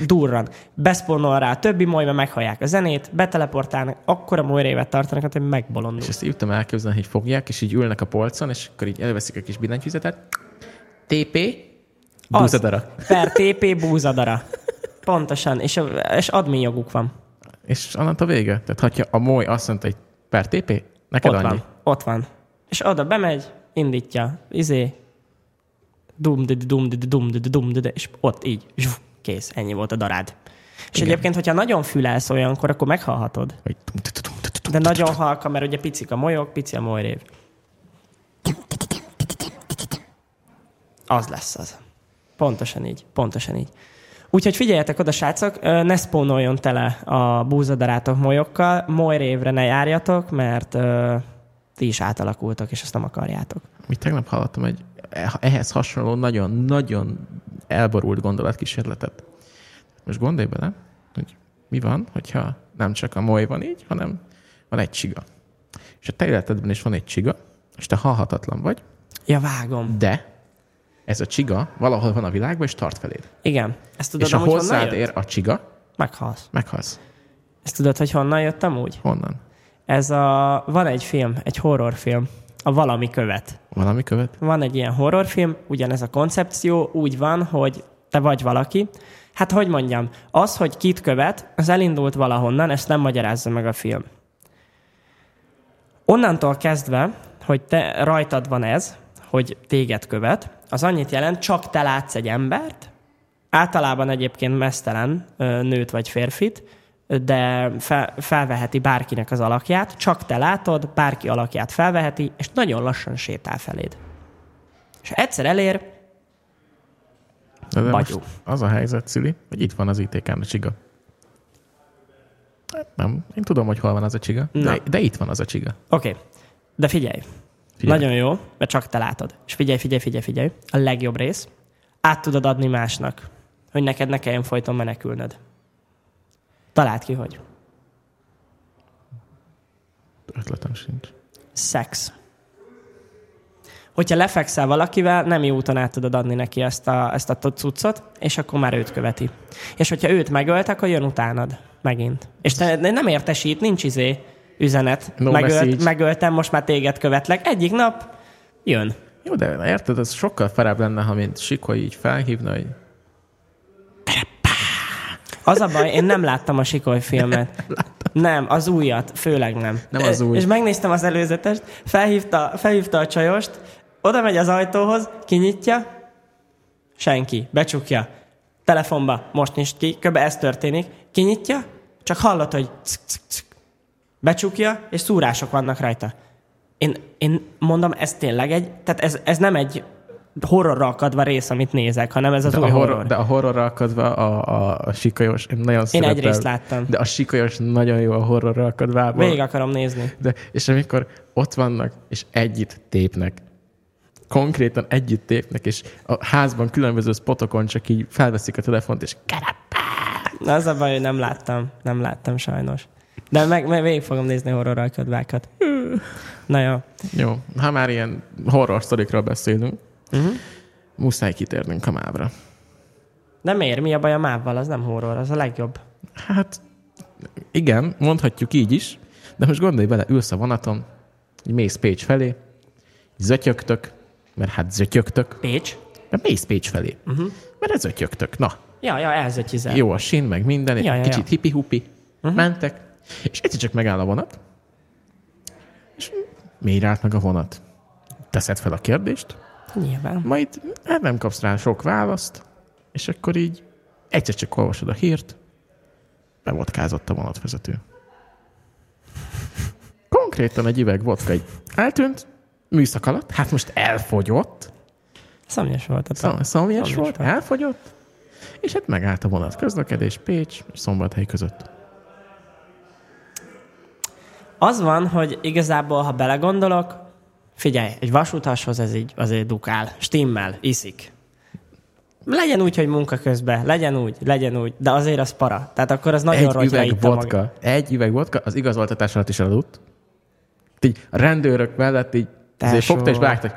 Durran. Beszponnol rá a többi moly, mert meghallják a zenét, beteleportálnak, akkor a molyrévet tartanak, hogy megbolondul. És ezt írtam elképzelni, hogy fogják, és így ülnek a polcon, és akkor így elveszik a kis billentyűzetet. TP, búzadara. Az, per TP, búzadara. Pontosan, és, és admin joguk van. És a vége? Tehát ha a moly azt mondta, hogy per TP, neked ott annyi. Van, ott van. És oda bemegy, indítja, izé, dum de dum de dum de dum de és ott így, zsuf, kész, ennyi volt a darád. És Igen. egyébként, hogyha nagyon fülelsz olyankor, akkor meghallhatod. De nagyon halka, mert ugye picik a molyok, pici a molyrév. Az lesz az. Pontosan így, pontosan így. Úgyhogy figyeljetek oda, srácok, ne spónoljon tele a búzadarátok molyokkal, molyrévre ne járjatok, mert uh, ti is átalakultak, és ezt nem akarjátok. Mi tegnap hallottam egy ehhez hasonló nagyon-nagyon elborult gondolatkísérletet. Most gondolj bele, hogy mi van, hogyha nem csak a moly van így, hanem van egy csiga. És a te életedben is van egy csiga, és te halhatatlan vagy. Ja, vágom. De ez a csiga valahol van a világban, és tart feléd. Igen. Ezt tudod, és ha hozzád ér a csiga, meghalsz. Meghalsz. Ezt tudod, hogy honnan jöttem úgy? Honnan? Ez a... Van egy film, egy horrorfilm, a Valami követ. Valami követ? Van egy ilyen horrorfilm, ugyanez a koncepció, úgy van, hogy te vagy valaki. Hát, hogy mondjam, az, hogy kit követ, az elindult valahonnan, ezt nem magyarázza meg a film. Onnantól kezdve, hogy te rajtad van ez, hogy téged követ, az annyit jelent, csak te látsz egy embert, általában egyébként mesztelen nőt vagy férfit, de fel, felveheti bárkinek az alakját, csak te látod, bárki alakját felveheti, és nagyon lassan sétál feléd. És egyszer elér, de, de most az a helyzet, Szili, hogy itt van az ITK-n a csiga. Hát nem, én tudom, hogy hol van az a csiga, de, de itt van az a csiga. Oké, okay. de figyelj. figyelj. Nagyon jó, mert csak te látod. És figyelj, figyelj, figyelj, figyelj. A legjobb rész, át tudod adni másnak, hogy neked ne kelljen folyton menekülnöd. Találd ki, hogy. Ötletem sincs. Szex. Hogyha lefekszel valakivel, nem jó úton át tudod adni neki ezt a, ezt a cuccot, és akkor már őt követi. És hogyha őt megölt, akkor jön utánad megint. És te nem értesít, nincs izé üzenet. No Megölt, megöltem, most már téged követlek. Egyik nap jön. Jó, de érted, ez sokkal felább lenne, ha mint Sikoly így felhívna, hogy az a baj, én nem láttam a Sikoly filmet. Nem, az újat, főleg nem. Nem az új. És megnéztem az előzetest, felhívta, felhívta a csajost, oda megy az ajtóhoz, kinyitja, senki, becsukja. Telefonba, most nincs ki, kb. ez történik. Kinyitja, csak hallott, hogy ck, ck, ck. becsukja, és szúrások vannak rajta. Én, én mondom, ez tényleg egy, tehát ez, ez nem egy horrorra akadva rész, amit nézek, hanem ez az de új a horror, horror. De a horrorra akadva a, a, a sikolyos, én nagyon Én egy részt láttam. De a sikolyos nagyon jó a horrorra akadva. Végig akarom nézni. De, és amikor ott vannak, és együtt tépnek, konkrétan együtt tépnek, és a házban különböző spotokon csak így felveszik a telefont, és Na, az a baj, hogy nem láttam. Nem láttam sajnos. De meg, meg végig fogom nézni horror alkotvákat. Na jó. Jó, ha már ilyen horror sztorikról beszélünk, uh-huh. muszáj kitérnünk a mávra. De miért? Mi a baj a mávval? Az nem horror, az a legjobb. Hát igen, mondhatjuk így is, de most gondolj bele, ülsz a vonaton, így mész Pécs felé, zötyögtök, mert hát zötyögtök. Pécs? De mész Pécs felé, uh-huh. mert ez zötyögtök. Na. Ja, ja, elzötyizel. Jó a sin, meg minden, ja, ja, kicsit ja. hipi-hupi. Uh-huh. Mentek, és egyszer csak megáll a vonat, és miért állt meg a vonat? Teszed fel a kérdést, Nyilván. majd hát nem kapsz rá sok választ, és akkor így egyszer csak olvasod a hírt, bevodkázott a vonatvezető. Konkrétan egy üveg vodka így eltűnt, műszak alatt, hát most elfogyott. Szomjas volt. A Szom, szomjas volt, volt, elfogyott, és hát megállt a vonat közlekedés Pécs és Szombathely között. Az van, hogy igazából, ha belegondolok, figyelj, egy vasútashoz ez így azért dukál, stimmel, iszik. Legyen úgy, hogy munka közben, legyen úgy, legyen úgy, de azért az para. Tehát akkor az nagyon Egy üveg vodka, maga. egy üveg vodka az igazoltatás alatt is eladott. Így a rendőrök mellett így azért fogta és vágta,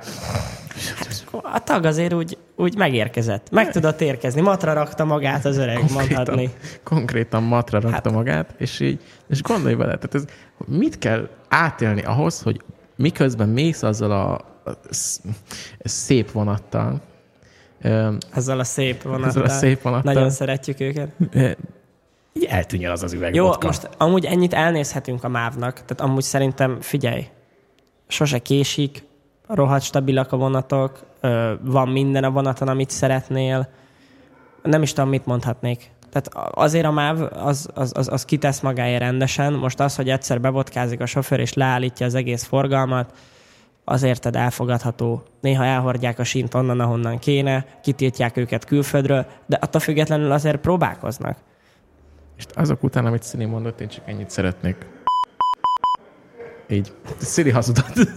a tag azért úgy, úgy megérkezett. Meg tudott érkezni. Matra rakta magát az öreg, konkrétan, mondhatni. Konkrétan matra rakta hát. magát, és így, és gondolj vele, tehát ez, mit kell átélni ahhoz, hogy miközben mész azzal a, szép vonattal, ezzel a szép vonattal. Ezzel a szép vonattal. Nagyon szeretjük őket. Így eltűnjön az az üveg Jó, vodka. most amúgy ennyit elnézhetünk a mávnak, tehát amúgy szerintem figyelj, sose késik, rohadt stabilak a vonatok, van minden a vonaton, amit szeretnél. Nem is tudom, mit mondhatnék. Tehát azért a MÁV az, az, az, az kitesz magáért rendesen. Most az, hogy egyszer bebotkázik a sofőr és leállítja az egész forgalmat, azért elfogadható. Néha elhordják a sint onnan, ahonnan kéne, kitiltják őket külföldről, de attól függetlenül azért próbálkoznak. És azok után, amit Szini mondott, én csak ennyit szeretnék. Így. Szili hazudott.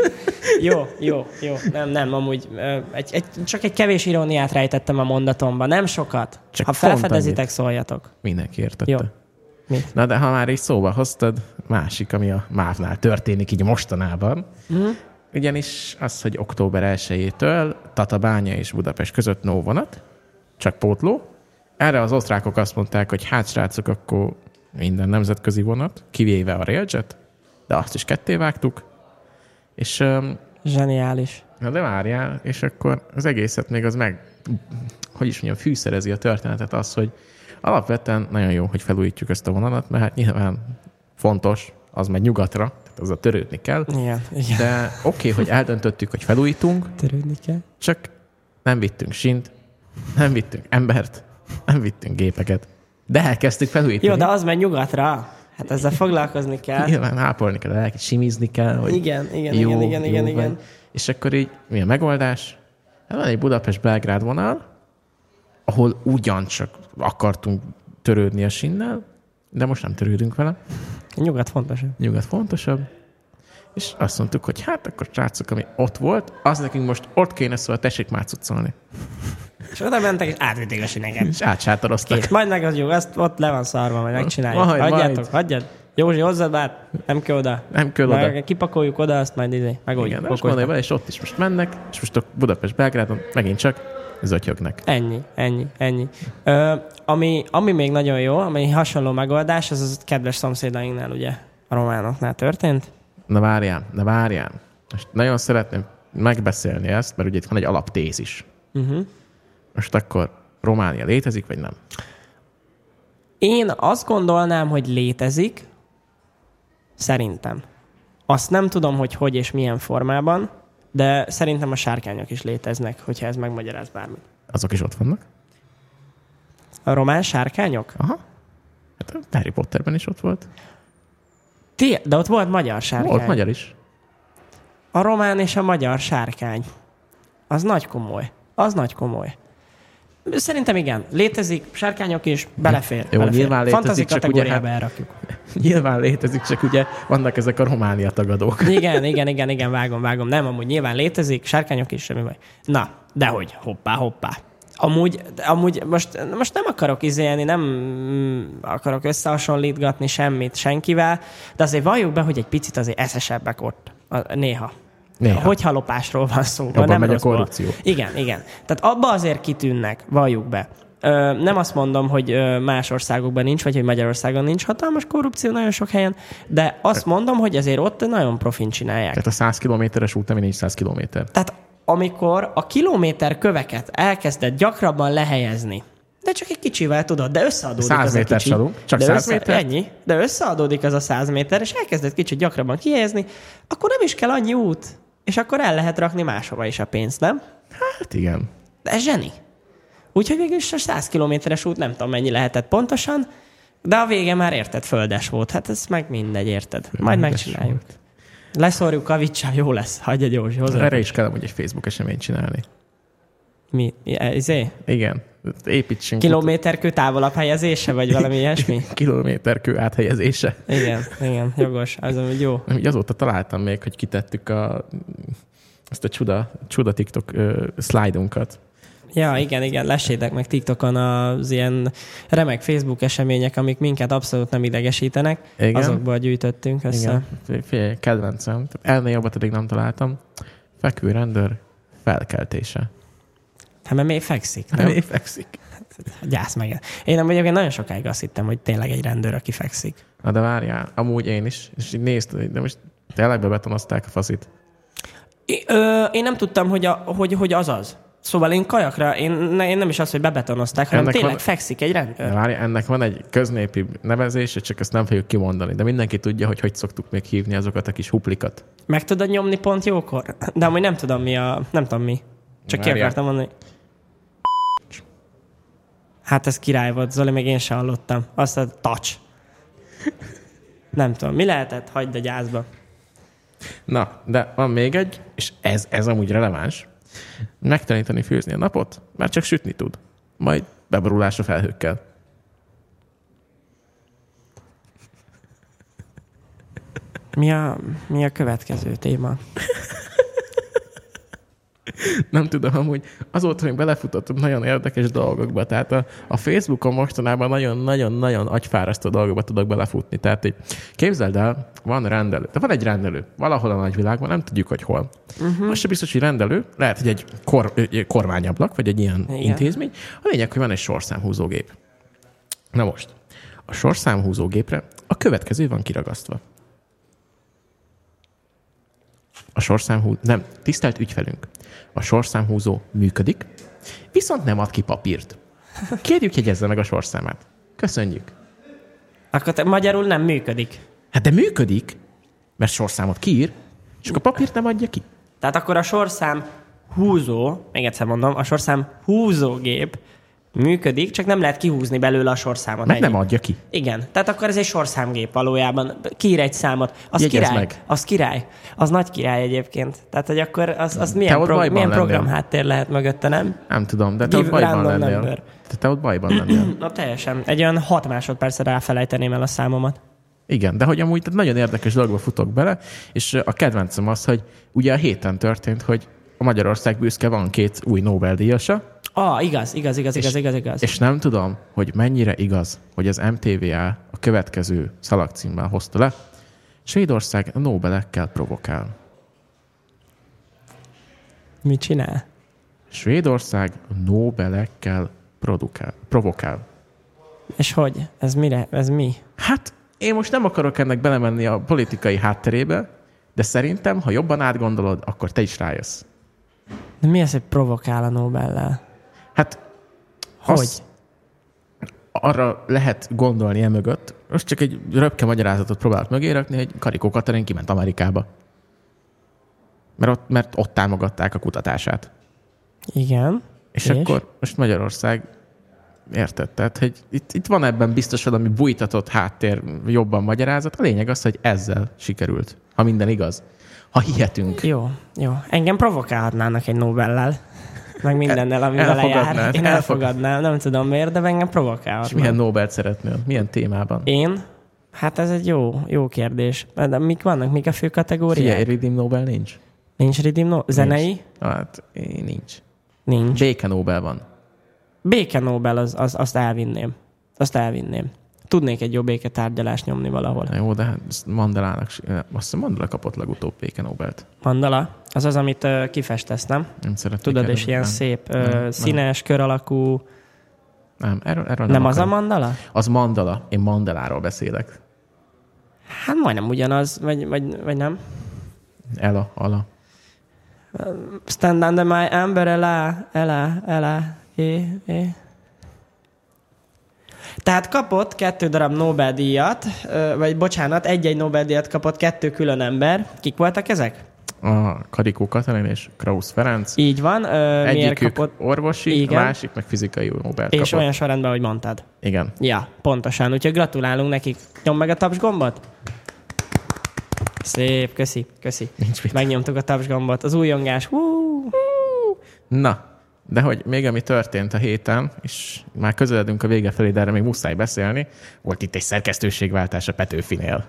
jó, jó, jó. Nem, nem, amúgy egy, egy, csak egy kevés iróniát rejtettem a mondatomba. Nem sokat. Csak ha felfedezitek, szóljatok. Mindenki értette. Jó. Mi? Na de ha már így szóba hoztad, másik, ami a mávnál történik így mostanában, uh-huh. ugyanis az, hogy október 1-től Tatabánya és Budapest között no vonat, csak pótló. Erre az osztrákok azt mondták, hogy hát srácok, akkor minden nemzetközi vonat, kivéve a Railjet, de azt is ketté vágtuk, és... Um, Zseniális. Na de várjál, és akkor az egészet még az meg, hogy is mondjam, fűszerezi a történetet az, hogy alapvetően nagyon jó, hogy felújítjuk ezt a vonalat, mert hát nyilván fontos, az megy nyugatra, tehát az a törődni kell. Igen, igen. De oké, okay, hogy eldöntöttük, hogy felújítunk. Törődni kell. Csak nem vittünk sint, nem vittünk embert, nem vittünk gépeket. De elkezdtük felújítani. Jó, de az megy nyugatra. Hát ezzel foglalkozni kell. Nyilván ápolni kell, el simizni kell. Hogy igen, igen, jó, igen, igen, igen, igen. És akkor így mi a megoldás? Hát van egy Budapest-Belgrád vonal, ahol ugyancsak akartunk törődni a sinnel, de most nem törődünk vele. Nyugat fontosabb. Nyugat fontosabb. És azt mondtuk, hogy hát akkor srácok, ami ott volt, az nekünk most ott kéne szóval tessék már cuccolni. És oda mentek, és átvitték a sineket. És átsátoroztak. Kész. Majd megadjuk, azt ott le van szarva, majd megcsináljuk. Majd, Hagyjátok, majd. hagyjad. Józsi, hozzad át, nem kell oda. Nem kell oda. Már kipakoljuk oda, azt majd izé, megoldjuk. Igen, most gondolj és ott is most mennek, és most a Budapest Belgrádon megint csak zötyögnek. Ennyi, ennyi, ennyi. Ö, ami, ami még nagyon jó, ami hasonló megoldás, az az kedves szomszédainknál, ugye, a románoknál történt. Na várjál, na várjál. Most nagyon szeretném megbeszélni ezt, mert ugye itt van egy alaptézis. Uh-huh. Most akkor Románia létezik, vagy nem? Én azt gondolnám, hogy létezik, szerintem. Azt nem tudom, hogy hogy és milyen formában, de szerintem a sárkányok is léteznek, hogyha ez megmagyaráz bármit. Azok is ott vannak? A román sárkányok? Aha. Hát a Harry Potterben is ott volt. Ti, de ott volt magyar sárkány. Volt magyar is. A román és a magyar sárkány. Az nagy komoly. Az nagy komoly. Szerintem igen. Létezik, sárkányok is, belefér. Jó, belefér. nyilván létezik, csak ugye, hát, elrakjuk. Nyilván létezik, csak ugye vannak ezek a Románia tagadók. Igen, igen, igen, igen, vágom, vágom. Nem, amúgy nyilván létezik, sárkányok is, semmi baj. Na, dehogy, hoppá, hoppá. Amúgy, amúgy most, most nem akarok izélni, nem akarok összehasonlítgatni semmit senkivel, de azért valljuk be, hogy egy picit azért eszesebbek ott néha. Néha. Hogy halopásról van szó. Abban nem megy a korrupció. Igen, igen. Tehát abba azért kitűnnek, valljuk be. Ö, nem azt mondom, hogy más országokban nincs, vagy hogy Magyarországon nincs hatalmas korrupció nagyon sok helyen, de azt mondom, hogy azért ott nagyon profin csinálják. Tehát a 100 kilométeres út, ami 400 kilométer. Tehát amikor a kilométer köveket elkezdett gyakrabban lehelyezni, de csak egy kicsivel tudod, de összeadódik 100 az a kicsi. Adunk, csak de 100 össze, méter? Ennyi, de összeadódik az a 100 méter, és elkezdett kicsit gyakrabban kihelyezni, akkor nem is kell annyi út, és akkor el lehet rakni máshova is a pénzt, nem? Hát igen. De ez zseni. Úgyhogy végül is a 100 kilométeres út nem tudom mennyi lehetett pontosan, de a vége már érted, földes volt. Hát ez meg mindegy, érted. Majd megcsináljuk. Volt. Leszorjuk Kavicsal, jó lesz. Hagyja gyors, hozzá. Erre is kell hogy egy Facebook eseményt csinálni. Mi? Izé? Igen. Építsünk. Kilométerkő távolabb helyezése, vagy valami ilyesmi? Kilométerkő áthelyezése. Igen, igen, jogos. Az amúgy jó. Azóta találtam még, hogy kitettük a, ezt a csuda, csuda TikTok uh, szlájdunkat. Ja, igen, igen, lessétek meg TikTokon az ilyen remek Facebook események, amik minket abszolút nem idegesítenek. Igen. Azokból gyűjtöttünk össze. Igen, kedvencem. Elnél jobbat eddig nem találtam. Fekvő rendőr felkeltése. Hát mert még fekszik, nem? Még fekszik. Gyász meg. Én nem egyébként nagyon sokáig azt hittem, hogy tényleg egy rendőr, aki fekszik. Na de várjál, amúgy én is. És így nézted, de most tényleg bebetonozták a faszit. É, ö, én nem tudtam, hogy, a, hogy, hogy az az. Szóval én kajakra, én, én nem is azt, hogy bebetonozták, hanem ennek tényleg van, fekszik egy rendőr. De várj, ennek van egy köznépi nevezése, csak ezt nem fogjuk kimondani. De mindenki tudja, hogy hogy szoktuk még hívni azokat a kis huplikat. Meg tudod nyomni pont jókor? De amúgy nem tudom mi a... Nem tudom mi. Csak Várjál. ki akartam mondani. Hát ez király volt, Zoli, még én sem hallottam. Azt a touch. Nem tudom, mi lehetett? Hagyd a gyászba. Na, de van még egy, és ez, ez amúgy releváns. Megtanítani főzni a napot, mert csak sütni tud. Majd beborulás a felhőkkel. Mi a, mi a következő téma? Nem tudom, amúgy azóta még belefutottunk nagyon érdekes dolgokba. Tehát a, a Facebookon mostanában nagyon-nagyon-nagyon agyfárasztó dolgokba tudok belefutni. Tehát így, képzeld el, van rendelő. De van egy rendelő. Valahol a nagyvilágban, nem tudjuk, hogy hol. Uh-huh. Most se biztos, hogy rendelő. Lehet, hogy egy, kor, kormányablak, vagy egy ilyen Igen. intézmény. A lényeg, hogy van egy sorszámhúzógép. Na most, a sorszámhúzógépre a következő van kiragasztva. A sorszámhúzó... Nem, tisztelt ügyfelünk a sorszámhúzó működik, viszont nem ad ki papírt. Kérjük, jegyezze meg a sorszámát. Köszönjük. Akkor te, magyarul nem működik. Hát de működik, mert sorszámot kiír, csak a papírt nem adja ki. Tehát akkor a sorszám húzó, még egyszer mondom, a sorszám húzógép működik, csak nem lehet kihúzni belőle a sorszámot. Mert nem adja ki. Igen, tehát akkor ez egy sorszámgép valójában. Kiír egy számot. Az Jegyez király. Meg. Az király. Az nagy király egyébként. Tehát, hogy akkor az, az milyen, pro, milyen program háttér lehet mögötte, nem? Nem tudom, de te Give ott bajban lennél. Number. Te, te ott bajban lennél. Na teljesen. Egy olyan hat másodpercre ráfelejteném el a számomat. Igen, de hogy amúgy nagyon érdekes dolgokba futok bele, és a kedvencem az, hogy ugye a héten történt, hogy a Magyarország büszke van két új Nobel-díjasa, Ah, igaz, igaz, igaz, igaz, igaz, igaz. És nem tudom, hogy mennyire igaz, hogy az MTVA a következő szalagcímmel hozta le. Svédország Nobelekkel provokál. Mit csinál? Svédország Nobelekkel produkál, provokál. És hogy? Ez mire? Ez mi? Hát én most nem akarok ennek belemenni a politikai hátterébe, de szerintem, ha jobban átgondolod, akkor te is rájössz. De mi az, hogy provokál a Nobel-lel? Hát, hogy? arra lehet gondolni emögött, most csak egy röpke magyarázatot próbált mögérakni, hogy Karikó Katalin kiment Amerikába. Mert ott, mert ott támogatták a kutatását. Igen. És, és? akkor most Magyarország érted? Tehát, hogy itt, itt van ebben biztos valami bújtatott háttér, jobban magyarázat. A lényeg az, hogy ezzel sikerült, ha minden igaz. Ha hihetünk. Jó, jó. Engem provokálhatnának egy Nobel-lel meg mindennel, ami vele jár. Én elfogadnám, nem tudom miért, de engem provokál. És milyen Nobel szeretnél? Milyen témában? Én? Hát ez egy jó, jó kérdés. De mik vannak? Mik a fő kategóriák? Figyelj, Redeem Nobel nincs. Nincs Redeem Nobel? Zenei? Nincs. Hát, nincs. Nincs. Béke Nobel van. Béke Nobel, az, az, azt elvinném. Azt elvinném. Tudnék egy jó béketárgyalást nyomni valahol. Na jó, de hát Mandelának, azt hiszem Mandela kapott legutóbb béke Nobelt. Mandala? Az az, amit uh, kifestesz, nem? Nem szeretnék Tudod, és ilyen nem. szép, nem, uh, nem. színes, kör alakú. Nem, erről, erről Nem, nem az a mandala? Az Mandala. Én Mandeláról beszélek. Hát majdnem ugyanaz, vagy, vagy, vagy nem. Ela, ala. Stand under my umbrella, ela, ela, é, é. Tehát kapott kettő darab Nobel-díjat, vagy bocsánat, egy-egy Nobel-díjat kapott kettő külön ember. Kik voltak ezek? A Karikó Katalin és Krausz Ferenc. Így van. Ö, Egyikük kapott? orvosi, Igen. a másik meg fizikai Nobel És kapott. olyan sorrendben, ahogy mondtad. Igen. Ja, pontosan. Úgyhogy gratulálunk nekik. Nyom meg a taps gombot. Szép, köszi, köszi. Nincs mit. Megnyomtuk a taps gombot. Az újongás. Hú. Na, de hogy még ami történt a héten, és már közeledünk a vége felé, de erre még muszáj beszélni, volt itt egy szerkesztőségváltás a Petőfinél.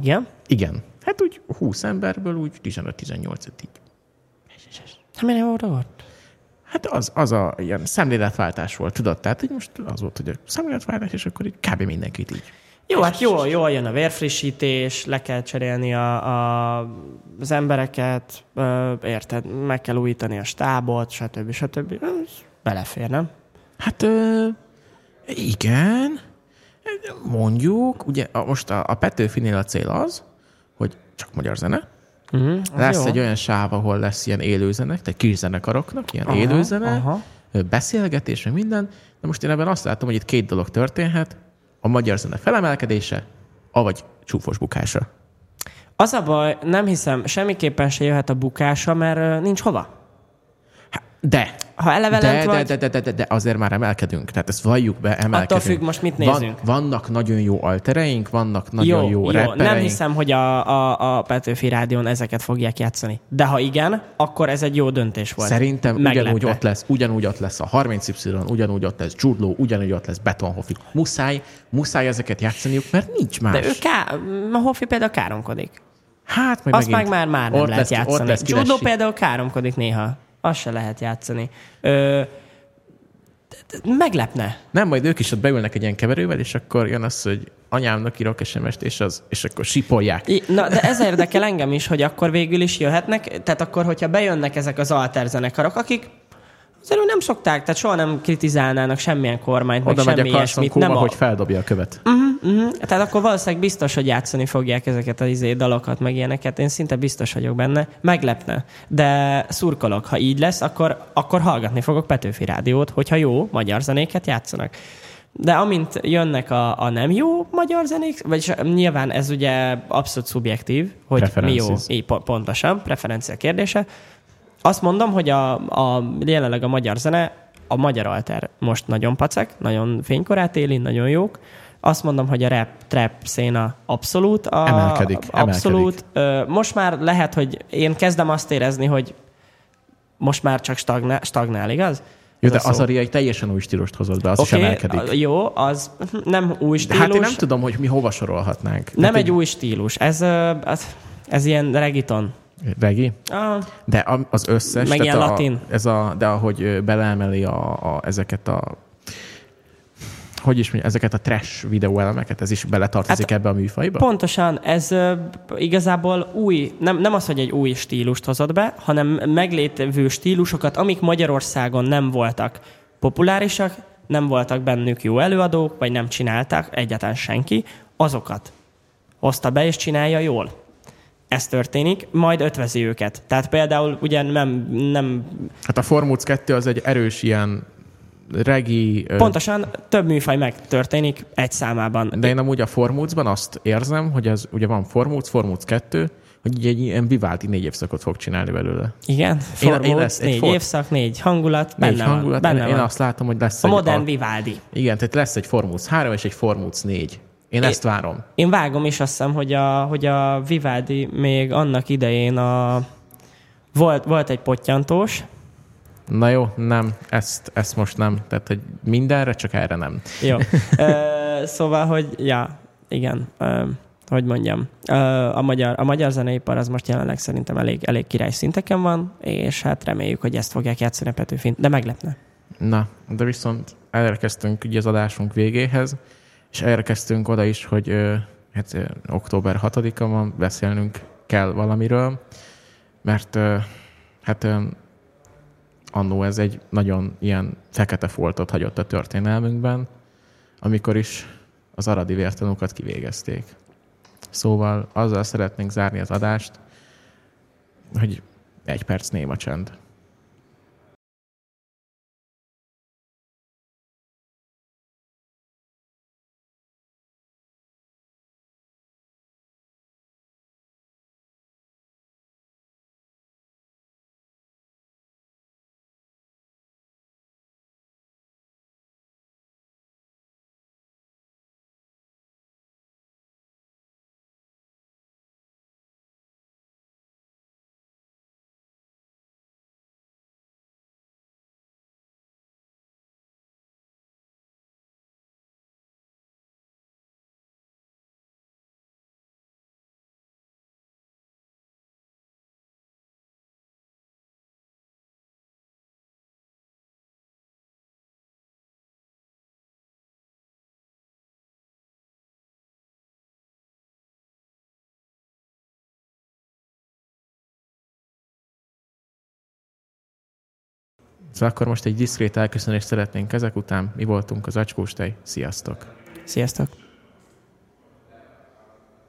Igen? Igen. Hát úgy 20 emberből úgy 15-18 így. Hát miért volt ott? Hát az, az a ilyen szemléletváltás volt, tudod? Tehát hogy most az volt, hogy a szemléletváltás, és akkor így kb. mindenkit így. Jó, hát jó, jól jön a vérfrissítés, le kell cserélni a, a, az embereket, ö, érted, meg kell újítani a stábot, stb. stb. Belefér, nem? Hát ö, igen, mondjuk, ugye a, most a, a Petőfinél a cél az, hogy csak magyar zene, Uh-huh, lesz egy olyan sáv, ahol lesz ilyen élőzenek, tehát kis zenekaroknak, ilyen aha, élőzene, Aha. beszélgetés, meg minden. De most én ebben azt látom, hogy itt két dolog történhet. A magyar zene felemelkedése, avagy csúfos bukása. Az a baj, nem hiszem, semmiképpen se jöhet a bukása, mert nincs hova. De, Ha eleve de, vagy, de, de, de, de, de, azért már emelkedünk. Tehát ezt valljuk be, emelkedünk. attól függ, most mit nézünk. Van, vannak nagyon jó altereink, vannak nagyon jó, jó, jó nem hiszem, hogy a, a, a Petőfi Rádión ezeket fogják játszani. De ha igen, akkor ez egy jó döntés volt. Szerintem Meglepve. ugyanúgy ott lesz, ugyanúgy ott lesz a 30Y, ugyanúgy ott lesz Judló, ugyanúgy ott lesz Betonhofi. Muszáj, muszáj ezeket játszaniuk, mert nincs más. De ő ká... a Hoffi például káromkodik. Hát, majd Azt meg már, már nem ott lehet lesz, játszani. Kilesi. például káromkodik néha. Azt se lehet játszani. Ö, meglepne. Nem, majd ők is ott beülnek egy ilyen keverővel, és akkor jön az, hogy anyámnak írok SMS-t, és, az, és akkor sipolják. I- Na, de ez érdekel engem is, hogy akkor végül is jöhetnek, tehát akkor, hogyha bejönnek ezek az alter zenekarok, akik úgy nem szokták, tehát soha nem kritizálnának semmilyen kormányt, Oda meg semmi ilyesmit. Nem a, hogy feldobja a követ. uh-huh. Tehát akkor valószínűleg biztos, hogy játszani fogják ezeket az izé dalokat, meg ilyeneket. Én szinte biztos vagyok benne. Meglepne. De szurkolok, ha így lesz, akkor, akkor hallgatni fogok Petőfi Rádiót, hogyha jó magyar zenéket játszanak. De amint jönnek a, a nem jó magyar zenék, vagyis nyilván ez ugye abszolút szubjektív, hogy mi jó, így, po- pontosan, preferencia kérdése. Azt mondom, hogy a, a, jelenleg a magyar zene, a magyar alter most nagyon pacek, nagyon fénykorát éli, nagyon jók. Azt mondom, hogy a rap, trap széna abszolút. A, Emelkedik, Abszolút. Ö, Most már lehet, hogy én kezdem azt érezni, hogy most már csak stagnál, stagnál igaz? Jó, de az a egy teljesen új stílust hozott be, az is Oké, emelkedik. jó, az nem új De stílus. hát én nem tudom, hogy mi hova sorolhatnánk. Nem Hát egy új stílus. Ez, ez, ez ilyen regiton. Regi? Ah, De az összes... Meg ilyen a, latin. Ez a, de ahogy beleemeli a, a, ezeket a hogy is mondja, ezeket a trash videóelemeket, ez is beletartozik Hát ebbe a műfajba? Pontosan, ez igazából új, nem, nem az, hogy egy új stílust hozott be, hanem meglévő stílusokat, amik Magyarországon nem voltak populárisak, nem voltak bennük jó előadók, vagy nem csinálták egyáltalán senki, azokat hozta be és csinálja jól. Ez történik, majd ötvezi őket. Tehát például ugye nem, nem Hát a Formúc 2 az egy erős ilyen regi... pontosan több műfaj megtörténik egy számában. De én amúgy a Formúcban azt érzem, hogy az ugye van Formúc, Formúc 2, hogy egy ilyen Vivaldi négy évszakot fog csinálni belőle. Igen, Én- én formód, lesz négy for- évszak, négy hangulat, benne Négy van. hangulat, Benne én van. azt látom, hogy lesz A egy... modern a, Vivaldi. igen, tehát lesz egy Formúc 3 és egy Formúc 4. Én ezt várom. Én vágom is azt hiszem, hogy a, hogy a Vivaldi még annak idején a... Volt, volt egy pottyantós, Na jó, nem, ezt, ezt most nem. Tehát, hogy mindenre, csak erre nem. jó. Ö, szóval, hogy ja, igen, ö, hogy mondjam, ö, a magyar, a magyar zeneipar az most jelenleg szerintem elég, elég király szinteken van, és hát reméljük, hogy ezt fogják játszani a Petőfin, de meglepne. Na, de viszont elérkeztünk ugye az adásunk végéhez, és elérkeztünk oda is, hogy hát, október 6-a van, beszélnünk kell valamiről, mert hát annó ez egy nagyon ilyen fekete foltot hagyott a történelmünkben, amikor is az aradi vértanúkat kivégezték. Szóval azzal szeretnénk zárni az adást, hogy egy perc néma csend. Szóval akkor most egy diszkrét elköszönést szeretnénk ezek után. Mi voltunk az Acskóstej. Sziasztok! Sziasztok!